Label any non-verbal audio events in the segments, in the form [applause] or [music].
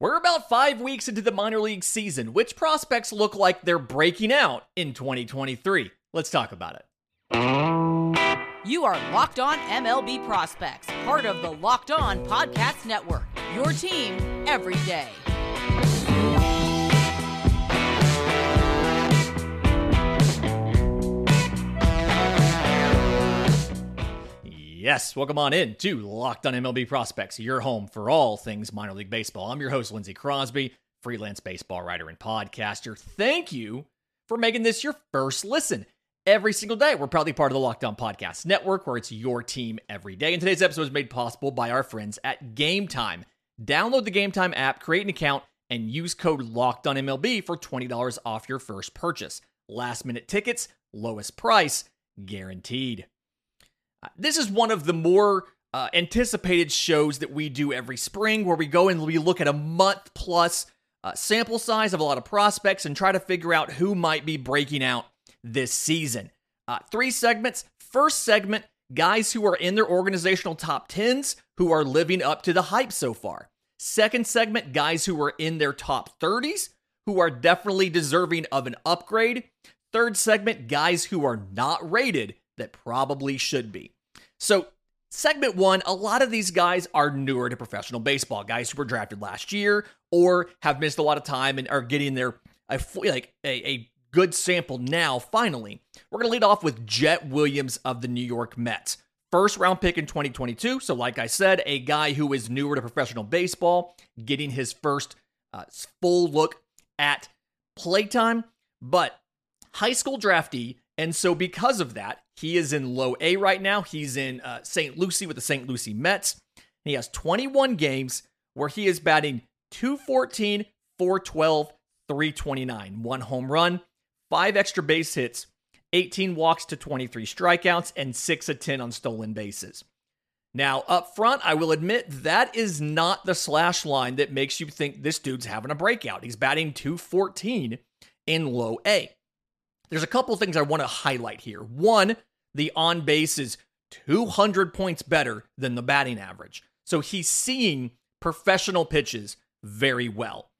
We're about five weeks into the minor league season. Which prospects look like they're breaking out in 2023? Let's talk about it. You are Locked On MLB Prospects, part of the Locked On Podcast Network. Your team every day. Yes, welcome on in to Locked On MLB Prospects, your home for all things minor league baseball. I'm your host, Lindsay Crosby, freelance baseball writer and podcaster. Thank you for making this your first listen every single day. We're proudly part of the Locked On Podcast Network, where it's your team every day. And today's episode is made possible by our friends at Game Time. Download the Game Time app, create an account, and use code Locked On MLB for $20 off your first purchase. Last minute tickets, lowest price, guaranteed. This is one of the more uh, anticipated shows that we do every spring, where we go and we look at a month plus uh, sample size of a lot of prospects and try to figure out who might be breaking out this season. Uh, three segments. First segment guys who are in their organizational top 10s who are living up to the hype so far. Second segment guys who are in their top 30s who are definitely deserving of an upgrade. Third segment guys who are not rated that probably should be. So, segment one, a lot of these guys are newer to professional baseball, guys who were drafted last year or have missed a lot of time and are getting their like a, a good sample now. Finally, we're going to lead off with Jett Williams of the New York Mets. First round pick in 2022. So, like I said, a guy who is newer to professional baseball, getting his first uh, full look at playtime, but high school draftee. And so, because of that, he is in low A right now. He's in uh, St. Lucie with the St. Lucie Mets. He has 21 games where he is batting 214, 412, 329. One home run, five extra base hits, 18 walks to 23 strikeouts, and 6 of 10 on stolen bases. Now, up front, I will admit that is not the slash line that makes you think this dude's having a breakout. He's batting 214 in low A. There's a couple things I want to highlight here. One, the on base is 200 points better than the batting average. So he's seeing professional pitches very well.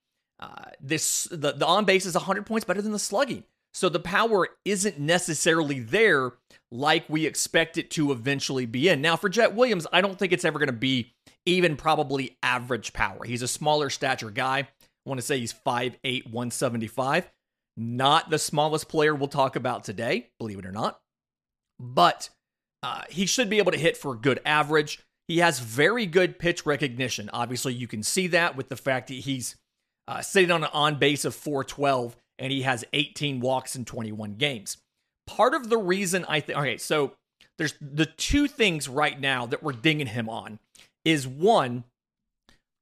Uh, this the, the on base is 100 points better than the slugging. So the power isn't necessarily there like we expect it to eventually be in. Now for Jett Williams, I don't think it's ever going to be even probably average power. He's a smaller stature guy. I want to say he's 5'8, 175. Not the smallest player we'll talk about today, believe it or not. But uh, he should be able to hit for a good average. He has very good pitch recognition. Obviously, you can see that with the fact that he's uh, sitting on an on base of 412 and he has 18 walks in 21 games. Part of the reason I think, okay, so there's the two things right now that we're dinging him on is one,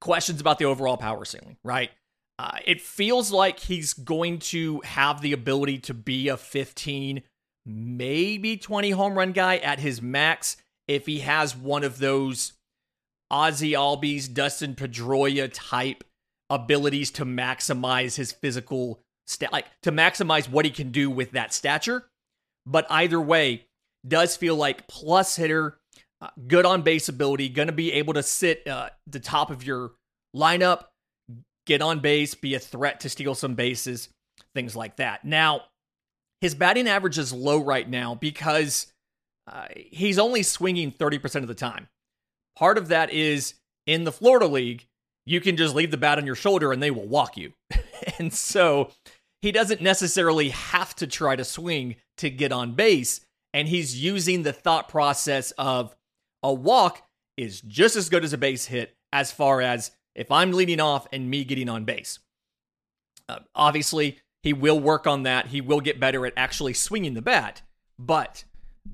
questions about the overall power ceiling, right? Uh, it feels like he's going to have the ability to be a 15, maybe 20 home run guy at his max if he has one of those Ozzie Albies, Dustin Pedroia type abilities to maximize his physical stat, like to maximize what he can do with that stature. But either way, does feel like plus hitter, uh, good on base ability, going to be able to sit uh, the top of your lineup, get on base, be a threat to steal some bases, things like that. Now, his batting average is low right now because uh, he's only swinging 30% of the time. Part of that is in the Florida League, you can just leave the bat on your shoulder and they will walk you. [laughs] and so he doesn't necessarily have to try to swing to get on base. And he's using the thought process of a walk is just as good as a base hit as far as if I'm leading off and me getting on base. Uh, obviously, he will work on that. He will get better at actually swinging the bat. But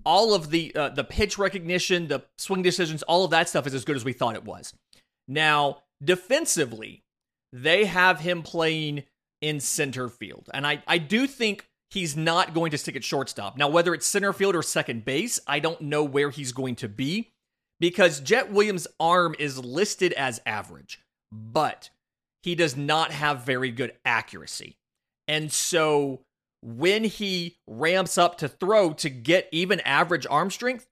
all of the uh, the pitch recognition, the swing decisions, all of that stuff is as good as we thought it was. Now, defensively, they have him playing in center field. And I, I do think he's not going to stick at shortstop. Now, whether it's center field or second base, I don't know where he's going to be because Jett Williams' arm is listed as average, but he does not have very good accuracy. And so when he ramps up to throw to get even average arm strength,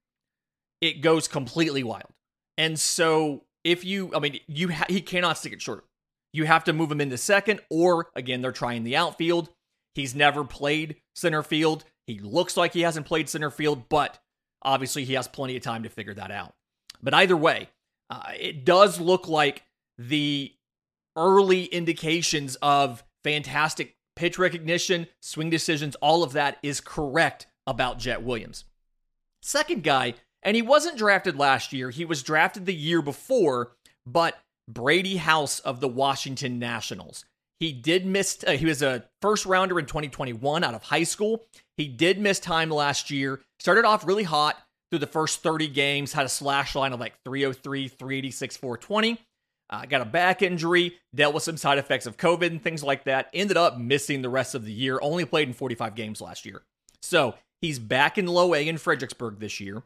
it goes completely wild. And so if you, I mean, you ha- he cannot stick it short. You have to move him into second, or again, they're trying the outfield. He's never played center field. He looks like he hasn't played center field, but obviously he has plenty of time to figure that out. But either way, uh, it does look like the early indications of fantastic pitch recognition, swing decisions, all of that is correct about Jett Williams. Second guy, and he wasn't drafted last year, he was drafted the year before, but Brady House of the Washington Nationals. He did miss, uh, he was a first rounder in 2021 out of high school. He did miss time last year. Started off really hot through the first 30 games, had a slash line of like 303, 386, 420. Uh, got a back injury, dealt with some side effects of COVID and things like that. Ended up missing the rest of the year, only played in 45 games last year. So he's back in low A in Fredericksburg this year.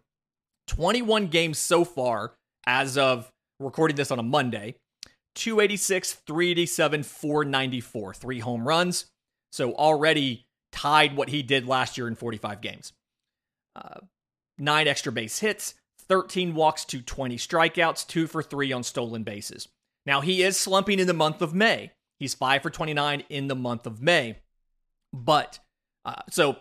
21 games so far as of recording this on a Monday. 286, 387, 494, three home runs. So already tied what he did last year in 45 games. Uh, nine extra base hits, 13 walks to 20 strikeouts, two for three on stolen bases. Now he is slumping in the month of May. He's five for 29 in the month of May. But uh, so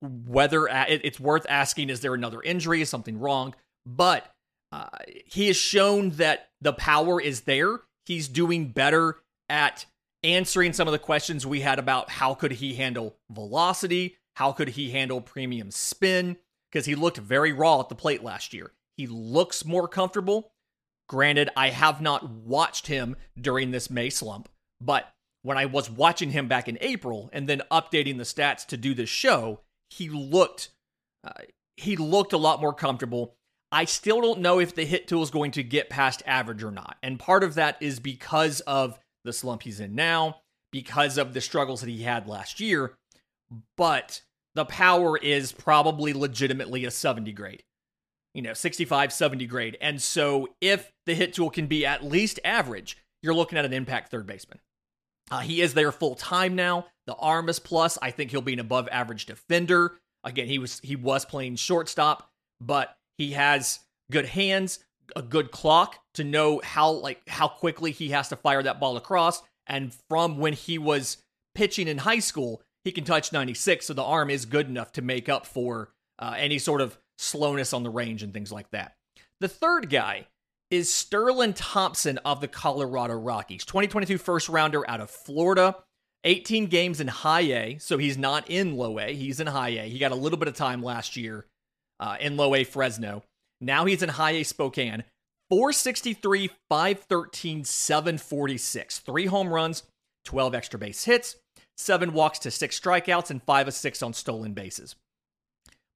whether it's worth asking, is there another injury? Is something wrong? But uh, he has shown that the power is there. He's doing better at answering some of the questions we had about how could he handle velocity, how could he handle premium spin, because he looked very raw at the plate last year. He looks more comfortable. Granted, I have not watched him during this May slump, but when I was watching him back in April and then updating the stats to do this show, he looked uh, he looked a lot more comfortable. I still don't know if the hit tool is going to get past average or not. And part of that is because of the slump he's in now, because of the struggles that he had last year. But the power is probably legitimately a 70 grade, you know, 65, 70 grade. And so if the hit tool can be at least average, you're looking at an impact third baseman. Uh, he is there full time now. The arm is plus. I think he'll be an above average defender. Again, he was he was playing shortstop, but he has good hands, a good clock to know how like how quickly he has to fire that ball across. And from when he was pitching in high school, he can touch 96, so the arm is good enough to make up for uh, any sort of slowness on the range and things like that. The third guy is Sterling Thompson of the Colorado Rockies, 2022 first rounder out of Florida. 18 games in high A, so he's not in low A. He's in high A. He got a little bit of time last year uh, in low A Fresno. Now he's in high A Spokane. 463, 513, 746. Three home runs, 12 extra base hits, seven walks to six strikeouts, and five of six on stolen bases.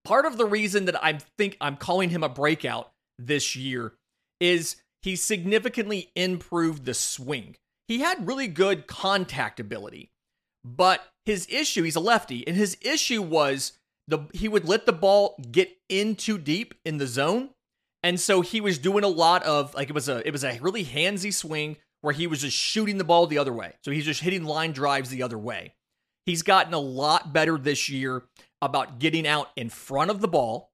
Part of the reason that I think I'm calling him a breakout this year is he significantly improved the swing. He had really good contact ability, but his issue, he's a lefty, and his issue was the he would let the ball get in too deep in the zone. And so he was doing a lot of like it was a it was a really handsy swing where he was just shooting the ball the other way. So he's just hitting line drives the other way. He's gotten a lot better this year about getting out in front of the ball.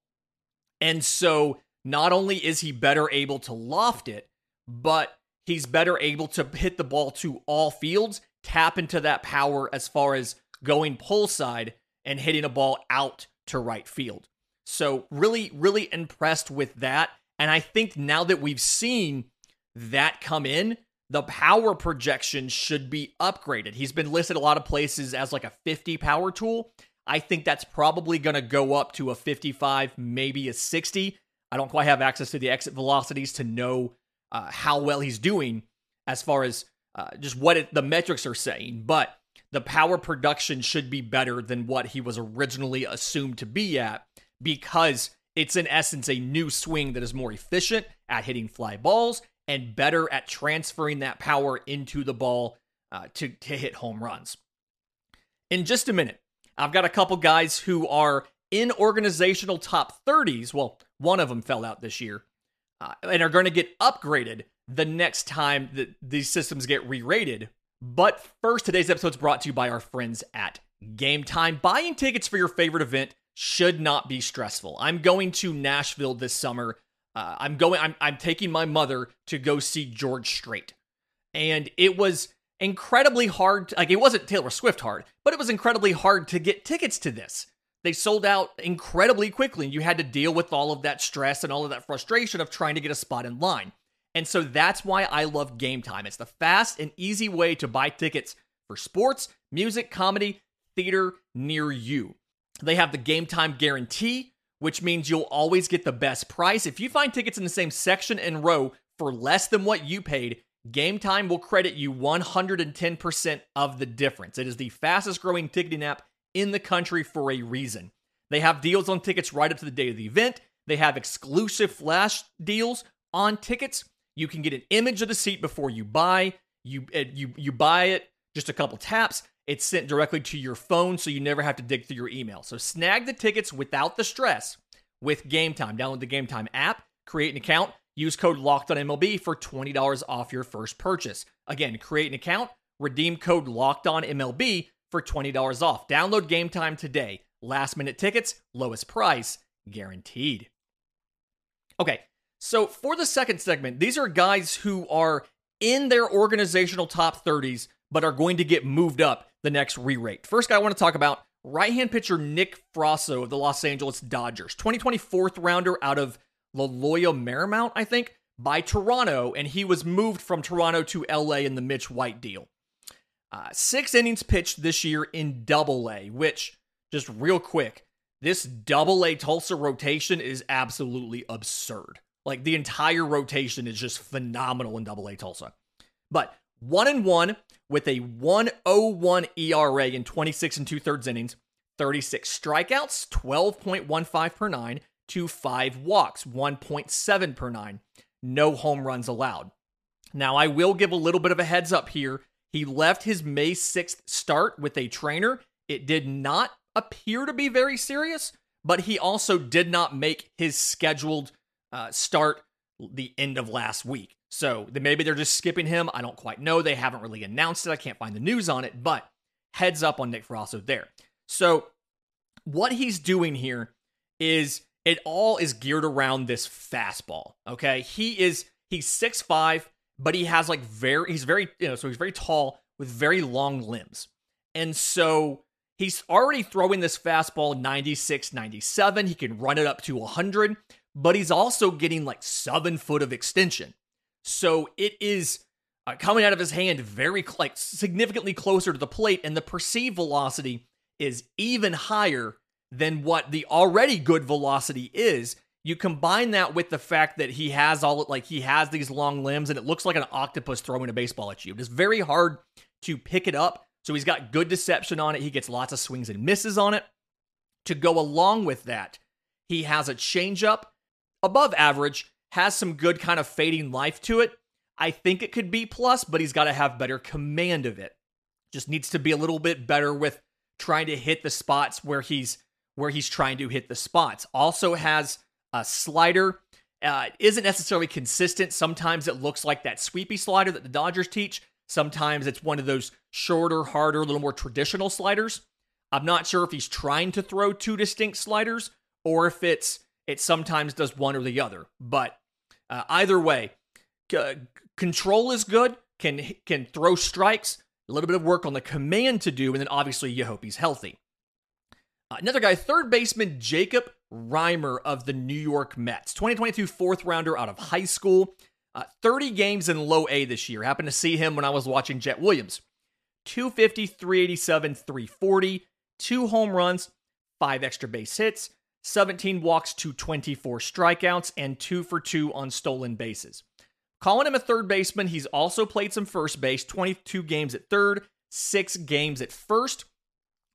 And so not only is he better able to loft it, but he's better able to hit the ball to all fields, tap into that power as far as going pull side and hitting a ball out to right field. So, really, really impressed with that. And I think now that we've seen that come in, the power projection should be upgraded. He's been listed a lot of places as like a 50 power tool. I think that's probably going to go up to a 55, maybe a 60. I don't quite have access to the exit velocities to know uh, how well he's doing as far as uh, just what it, the metrics are saying, but the power production should be better than what he was originally assumed to be at because it's in essence a new swing that is more efficient at hitting fly balls and better at transferring that power into the ball uh, to, to hit home runs. In just a minute, I've got a couple guys who are in organizational top 30s. Well, one of them fell out this year uh, and are going to get upgraded the next time that these systems get re rated. But first, today's episode is brought to you by our friends at Game Time. Buying tickets for your favorite event should not be stressful. I'm going to Nashville this summer. Uh, I'm going. I'm, I'm taking my mother to go see George Strait, and it was incredibly hard. Like it wasn't Taylor Swift hard, but it was incredibly hard to get tickets to this. They sold out incredibly quickly. and You had to deal with all of that stress and all of that frustration of trying to get a spot in line. And so that's why I love Game Time. It's the fast and easy way to buy tickets for sports, music, comedy, theater near you. They have the Game Time guarantee, which means you'll always get the best price. If you find tickets in the same section and row for less than what you paid, Game Time will credit you 110% of the difference. It is the fastest growing ticketing app in the country for a reason. They have deals on tickets right up to the day of the event. They have exclusive flash deals on tickets. You can get an image of the seat before you buy. You eh, you you buy it just a couple taps. It's sent directly to your phone, so you never have to dig through your email. So snag the tickets without the stress with Game Time. Download the Game Time app, create an account, use code Locked on MLB for twenty dollars off your first purchase. Again, create an account, redeem code Locked on MLB for twenty dollars off. Download Game Time today. Last minute tickets, lowest price guaranteed. Okay, so for the second segment, these are guys who are in their organizational top 30s, but are going to get moved up the next re rate. First guy I want to talk about right hand pitcher Nick Frasso of the Los Angeles Dodgers, 2024th rounder out of Loyola Marymount, I think, by Toronto, and he was moved from Toronto to LA in the Mitch White deal. Uh, six innings pitched this year in Double A, which, just real quick, this Double A Tulsa rotation is absolutely absurd. Like the entire rotation is just phenomenal in Double A Tulsa. But one and one with a 101 ERA in 26 and two thirds innings, 36 strikeouts, 12.15 per nine, to five walks, 1.7 per nine. No home runs allowed. Now, I will give a little bit of a heads up here. He left his May 6th start with a trainer. It did not appear to be very serious, but he also did not make his scheduled uh, start the end of last week. So maybe they're just skipping him. I don't quite know. They haven't really announced it. I can't find the news on it, but heads up on Nick Frasso there. So what he's doing here is it all is geared around this fastball. Okay. He is he's six five, but he has like very he's very you know, so he's very tall with very long limbs. And so he's already throwing this fastball 96, 97. He can run it up to 100 but he's also getting like seven foot of extension. So it is uh, coming out of his hand very like significantly closer to the plate, and the perceived velocity is even higher than what the already good velocity is. You combine that with the fact that he has all like he has these long limbs, and it looks like an octopus throwing a baseball at you. It's very hard to pick it up. So he's got good deception on it. He gets lots of swings and misses on it. To go along with that, he has a changeup above average, has some good kind of fading life to it. I think it could be plus, but he's got to have better command of it. Just needs to be a little bit better with trying to hit the spots where he's where he's trying to hit the spots. Also has a slider. Uh, isn't necessarily consistent. Sometimes it looks like that sweepy slider that the Dodgers teach. Sometimes it's one of those shorter, harder, a little more traditional sliders. I'm not sure if he's trying to throw two distinct sliders or if it's it sometimes does one or the other. But uh, either way, c- control is good. Can can throw strikes. A little bit of work on the command to do, and then obviously you hope he's healthy. Uh, another guy, third baseman Jacob Reimer of the New York Mets, 2022 fourth rounder out of high school. Uh, 30 games in low A this year. Happened to see him when I was watching Jett Williams. 250, 387, 340, two home runs, five extra base hits, 17 walks to 24 strikeouts, and two for two on stolen bases. Calling him a third baseman, he's also played some first base, 22 games at third, six games at first.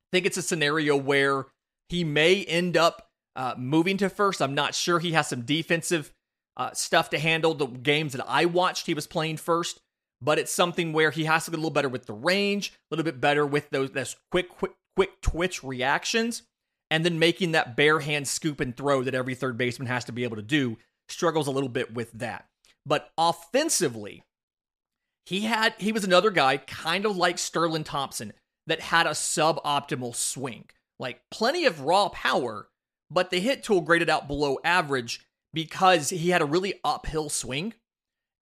I think it's a scenario where he may end up uh, moving to first. I'm not sure. He has some defensive uh, stuff to handle. The games that I watched, he was playing first, but it's something where he has to get a little better with the range, a little bit better with those, those quick, quick, quick twitch reactions and then making that bare hand scoop and throw that every third baseman has to be able to do struggles a little bit with that. But offensively, he had he was another guy kind of like Sterling Thompson that had a suboptimal swing. Like plenty of raw power, but the hit tool graded out below average because he had a really uphill swing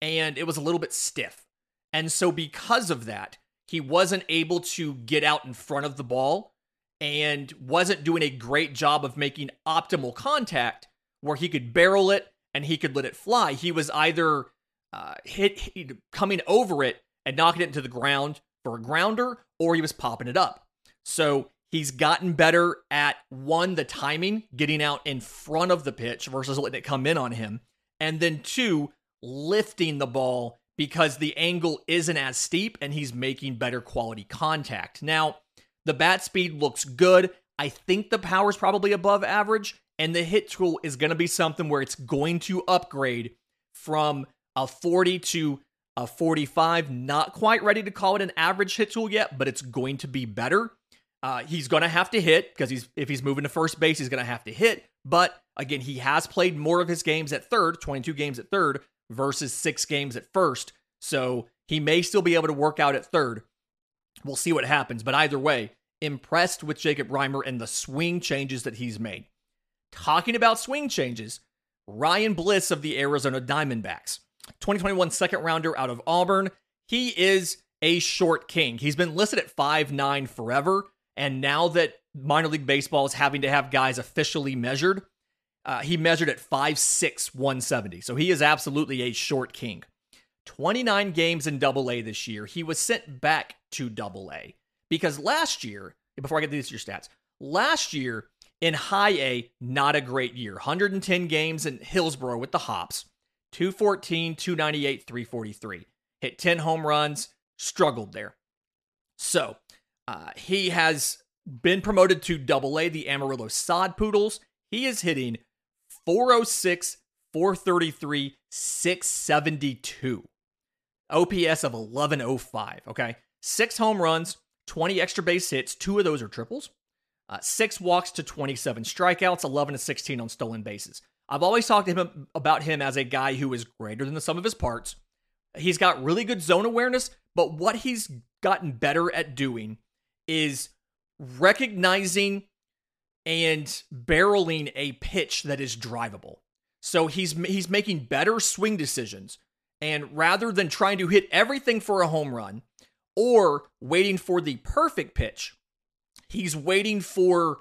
and it was a little bit stiff. And so because of that, he wasn't able to get out in front of the ball and wasn't doing a great job of making optimal contact where he could barrel it and he could let it fly. He was either uh, hit, hit coming over it and knocking it into the ground for a grounder, or he was popping it up. So he's gotten better at one, the timing, getting out in front of the pitch versus letting it come in on him, and then two, lifting the ball because the angle isn't as steep and he's making better quality contact. Now, the bat speed looks good. I think the power is probably above average, and the hit tool is going to be something where it's going to upgrade from a 40 to a 45. Not quite ready to call it an average hit tool yet, but it's going to be better. Uh, he's going to have to hit because he's if he's moving to first base, he's going to have to hit. But again, he has played more of his games at third, 22 games at third versus six games at first. So he may still be able to work out at third. We'll see what happens. But either way, impressed with Jacob Reimer and the swing changes that he's made. Talking about swing changes, Ryan Bliss of the Arizona Diamondbacks, 2021 second rounder out of Auburn. He is a short king. He's been listed at five nine forever. And now that minor league baseball is having to have guys officially measured, uh, he measured at 5'6, 170. So he is absolutely a short king. 29 games in double A this year. He was sent back to double A because last year, before I get to these your stats, last year in high A, not a great year. 110 games in Hillsboro with the Hops, 214, 298, 343. Hit 10 home runs, struggled there. So uh, he has been promoted to double A, the Amarillo Sod Poodles. He is hitting 406, 433, 672. OPS of 1105. Okay. Six home runs, 20 extra base hits. Two of those are triples. Uh, six walks to 27 strikeouts, 11 to 16 on stolen bases. I've always talked to him about him as a guy who is greater than the sum of his parts. He's got really good zone awareness, but what he's gotten better at doing is recognizing and barreling a pitch that is drivable. So he's he's making better swing decisions and rather than trying to hit everything for a home run or waiting for the perfect pitch, he's waiting for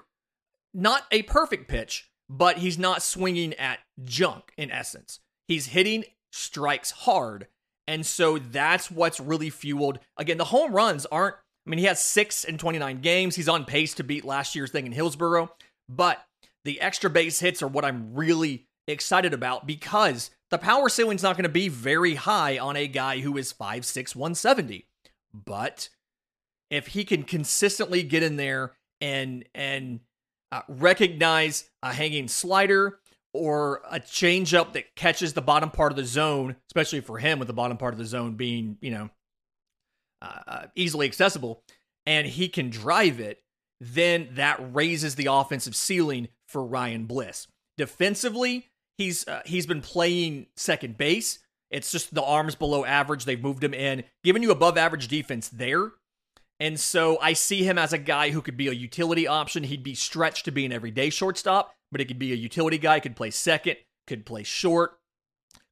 not a perfect pitch, but he's not swinging at junk in essence. He's hitting strikes hard. And so that's what's really fueled. Again, the home runs aren't, I mean, he has six in 29 games. He's on pace to beat last year's thing in Hillsboro. But the extra base hits are what I'm really excited about because the power ceiling's not going to be very high on a guy who is 5'6, 170. But if he can consistently get in there and and uh, recognize a hanging slider or a changeup that catches the bottom part of the zone, especially for him with the bottom part of the zone being, you know, uh, uh easily accessible, and he can drive it, then that raises the offensive ceiling for Ryan Bliss. Defensively, he's uh, he's been playing second base. It's just the arms below average. They've moved him in, giving you above average defense there. And so I see him as a guy who could be a utility option. He'd be stretched to be an everyday shortstop, but he could be a utility guy, could play second, could play short,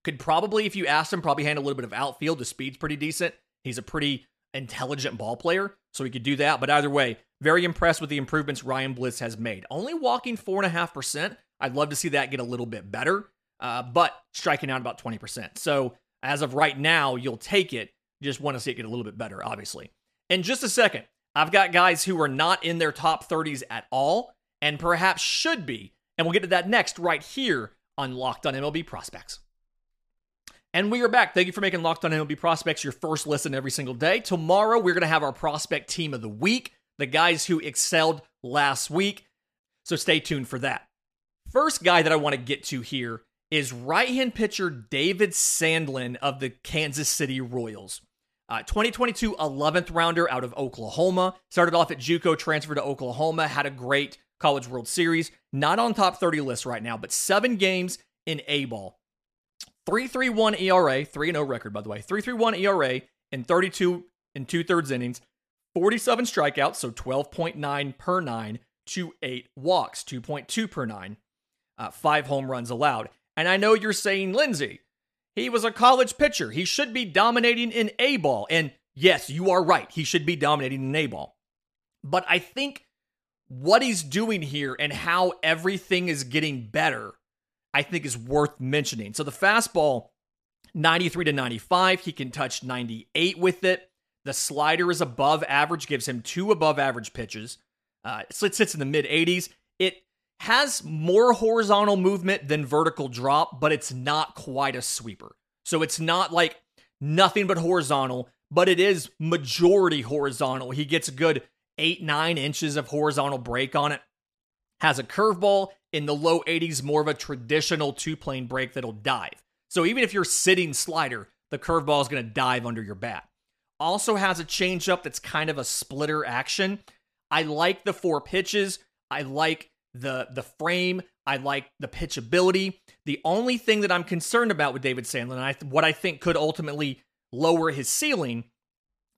could probably, if you asked him, probably handle a little bit of outfield. The speed's pretty decent. He's a pretty intelligent ball player, so he could do that. But either way, very impressed with the improvements Ryan Bliss has made. Only walking four and a half percent. I'd love to see that get a little bit better, uh, but striking out about 20%. So as of right now, you'll take it. You just want to see it get a little bit better, obviously. In just a second, I've got guys who are not in their top 30s at all and perhaps should be. And we'll get to that next right here on Locked on MLB Prospects. And we are back. Thank you for making Locked on MLB Prospects your first listen every single day. Tomorrow, we're going to have our prospect team of the week, the guys who excelled last week. So stay tuned for that. First guy that I want to get to here is right hand pitcher David Sandlin of the Kansas City Royals. Uh, 2022 11th rounder out of Oklahoma. Started off at Juco, transferred to Oklahoma, had a great College World Series. Not on top 30 list right now, but seven games in A ball. 3.31 ERA, 3 0 record, by the way. 3.31 ERA in 32 and two thirds innings, 47 strikeouts, so 12.9 per nine, to eight walks, 2.2 per nine uh, five home runs allowed. And I know you're saying, Lindsay, he was a college pitcher. He should be dominating in A ball. And yes, you are right. He should be dominating in A ball. But I think what he's doing here and how everything is getting better, I think is worth mentioning. So the fastball, 93 to 95, he can touch 98 with it. The slider is above average, gives him two above average pitches. Uh, it sits in the mid 80s. It has more horizontal movement than vertical drop, but it's not quite a sweeper. So it's not like nothing but horizontal, but it is majority horizontal. He gets a good eight, nine inches of horizontal break on it. Has a curveball in the low 80s, more of a traditional two plane break that'll dive. So even if you're sitting slider, the curveball is going to dive under your bat. Also has a changeup that's kind of a splitter action. I like the four pitches. I like the the frame. I like the pitchability. The only thing that I'm concerned about with David Sandlin, and I, what I think could ultimately lower his ceiling,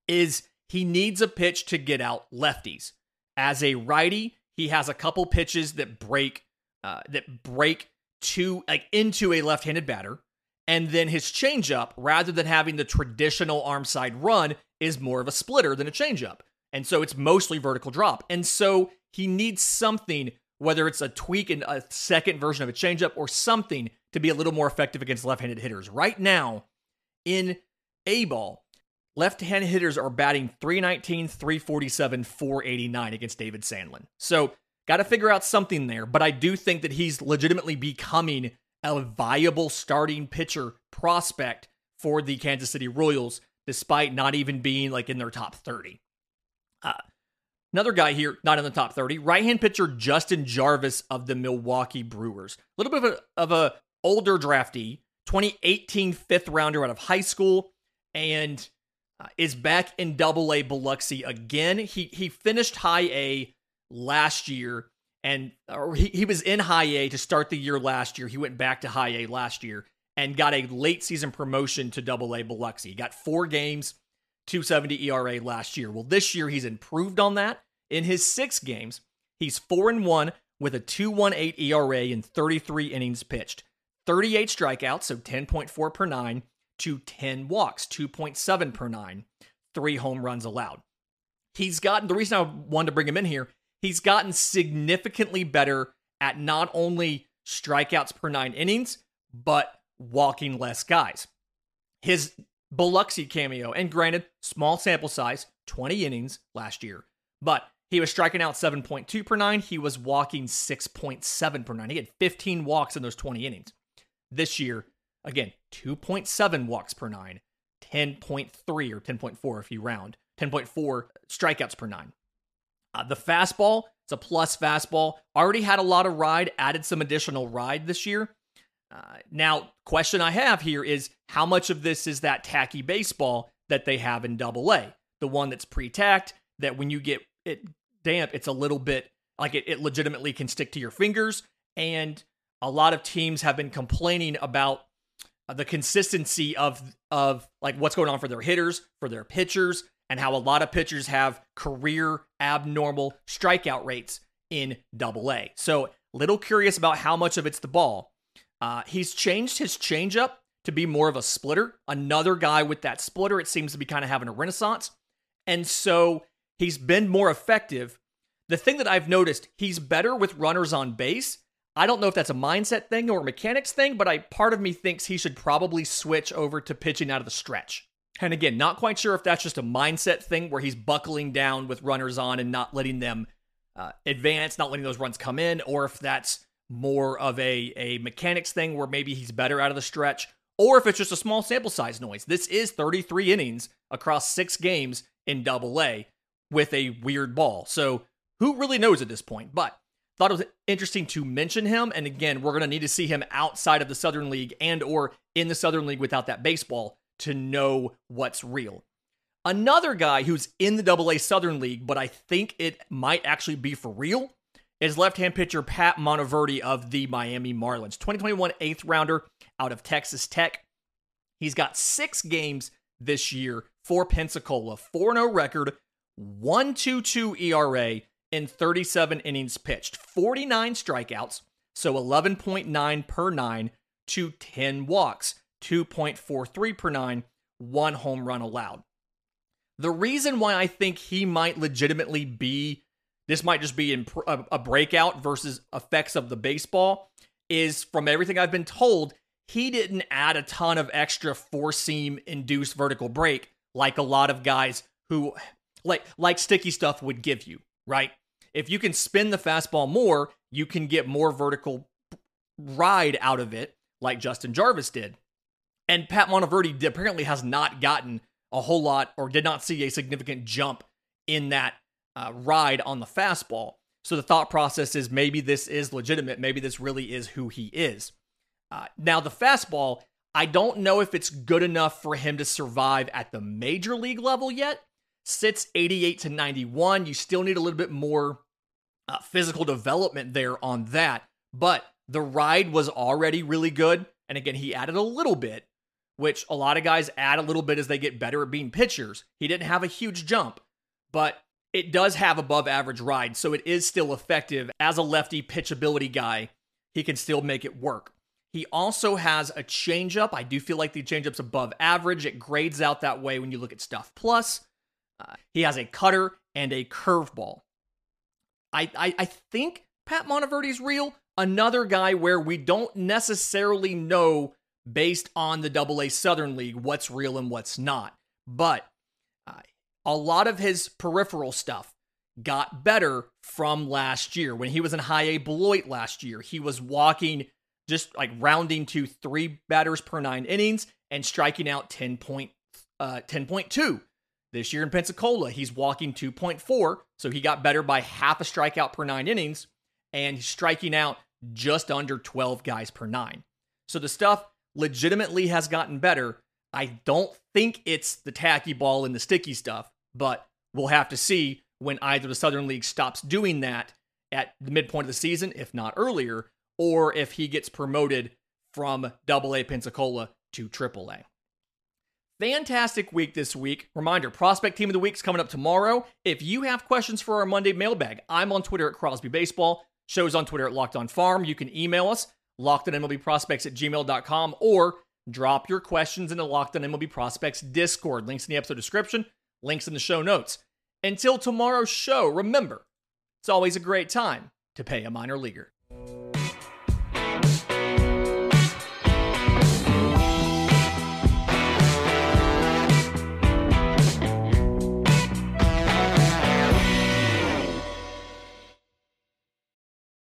is he needs a pitch to get out lefties. As a righty, he has a couple pitches that break uh, that break to like into a left-handed batter, and then his changeup, rather than having the traditional arm side run, is more of a splitter than a changeup, and so it's mostly vertical drop. And so he needs something, whether it's a tweak in a second version of a changeup or something, to be a little more effective against left-handed hitters. Right now, in A ball, left handed hitters are batting 319, 347, 489 against David Sandlin. So, got to figure out something there. But I do think that he's legitimately becoming a viable starting pitcher prospect for the Kansas City Royals, despite not even being like in their top 30. Uh, another guy here, not in the top 30, right hand pitcher Justin Jarvis of the Milwaukee Brewers. A little bit of a, of a older draftee, 2018 fifth rounder out of high school, and uh, is back in Double A Biloxi again. He he finished High A last year, and or he, he was in High A to start the year last year. He went back to High A last year and got a late season promotion to Double A Biloxi. He got four games, 270 ERA last year. Well, this year he's improved on that. In his six games, he's four and one with a 2.18 ERA in 33 innings pitched, 38 strikeouts, so 10.4 per nine to 10 walks, 2.7 per nine, three home runs allowed. He's gotten the reason I wanted to bring him in here, he's gotten significantly better at not only strikeouts per nine innings, but walking less guys. His Biloxi cameo, and granted, small sample size, 20 innings last year, but he was striking out 7.2 per nine. He was walking 6.7 per nine. He had 15 walks in those 20 innings. This year, Again, 2.7 walks per nine, 10.3 or 10.4 if you round, 10.4 strikeouts per nine. Uh, the fastball, it's a plus fastball. Already had a lot of ride, added some additional ride this year. Uh, now, question I have here is how much of this is that tacky baseball that they have in Double A, the one that's pre-tacked that when you get it damp, it's a little bit like it, it legitimately can stick to your fingers. And a lot of teams have been complaining about the consistency of of like what's going on for their hitters, for their pitchers, and how a lot of pitchers have career abnormal strikeout rates in Double A. So, little curious about how much of it's the ball. Uh, he's changed his changeup to be more of a splitter. Another guy with that splitter, it seems to be kind of having a renaissance, and so he's been more effective. The thing that I've noticed, he's better with runners on base I don't know if that's a mindset thing or a mechanics thing, but I part of me thinks he should probably switch over to pitching out of the stretch. And again, not quite sure if that's just a mindset thing where he's buckling down with runners on and not letting them uh, advance, not letting those runs come in, or if that's more of a, a mechanics thing where maybe he's better out of the stretch, or if it's just a small sample size noise. This is 33 innings across six games in double A with a weird ball. So who really knows at this point? But thought it was interesting to mention him and again we're going to need to see him outside of the southern league and or in the southern league without that baseball to know what's real another guy who's in the double a southern league but i think it might actually be for real is left-hand pitcher pat monteverde of the miami marlins. 2021 eighth rounder out of texas tech. He's got six games this year for pensacola 4-0 record 1-2-2 era in 37 innings pitched, 49 strikeouts, so 11.9 per nine to 10 walks, 2.43 per nine, one home run allowed. The reason why I think he might legitimately be this might just be in a, a breakout versus effects of the baseball is from everything I've been told, he didn't add a ton of extra four seam induced vertical break like a lot of guys who like like sticky stuff would give you, right? If you can spin the fastball more, you can get more vertical ride out of it, like Justin Jarvis did. And Pat Monteverde apparently has not gotten a whole lot or did not see a significant jump in that uh, ride on the fastball. So the thought process is maybe this is legitimate. Maybe this really is who he is. Uh, now, the fastball, I don't know if it's good enough for him to survive at the major league level yet. Sits 88 to 91. You still need a little bit more uh, physical development there on that. But the ride was already really good. And again, he added a little bit, which a lot of guys add a little bit as they get better at being pitchers. He didn't have a huge jump, but it does have above average ride. So it is still effective as a lefty pitchability guy. He can still make it work. He also has a changeup. I do feel like the changeup's above average. It grades out that way when you look at stuff plus. Uh, he has a cutter and a curveball. I, I, I think Pat Monteverde's real. Another guy where we don't necessarily know based on the Double A Southern League what's real and what's not. But a lot of his peripheral stuff got better from last year. When he was in high A Beloit last year, he was walking just like rounding to three batters per nine innings and striking out 10 point, uh, 10.2. This year in Pensacola, he's walking 2.4, so he got better by half a strikeout per nine innings and striking out just under 12 guys per nine. So the stuff legitimately has gotten better. I don't think it's the tacky ball and the sticky stuff, but we'll have to see when either the Southern League stops doing that at the midpoint of the season, if not earlier, or if he gets promoted from Double A Pensacola to Triple A. Fantastic week this week. Reminder Prospect Team of the Week is coming up tomorrow. If you have questions for our Monday mailbag, I'm on Twitter at Crosby Baseball. Shows on Twitter at Locked On Farm. You can email us, lockedonmlbprospects at gmail.com, or drop your questions in the Locked On MLB Prospects Discord. Links in the episode description, links in the show notes. Until tomorrow's show, remember, it's always a great time to pay a minor leaguer.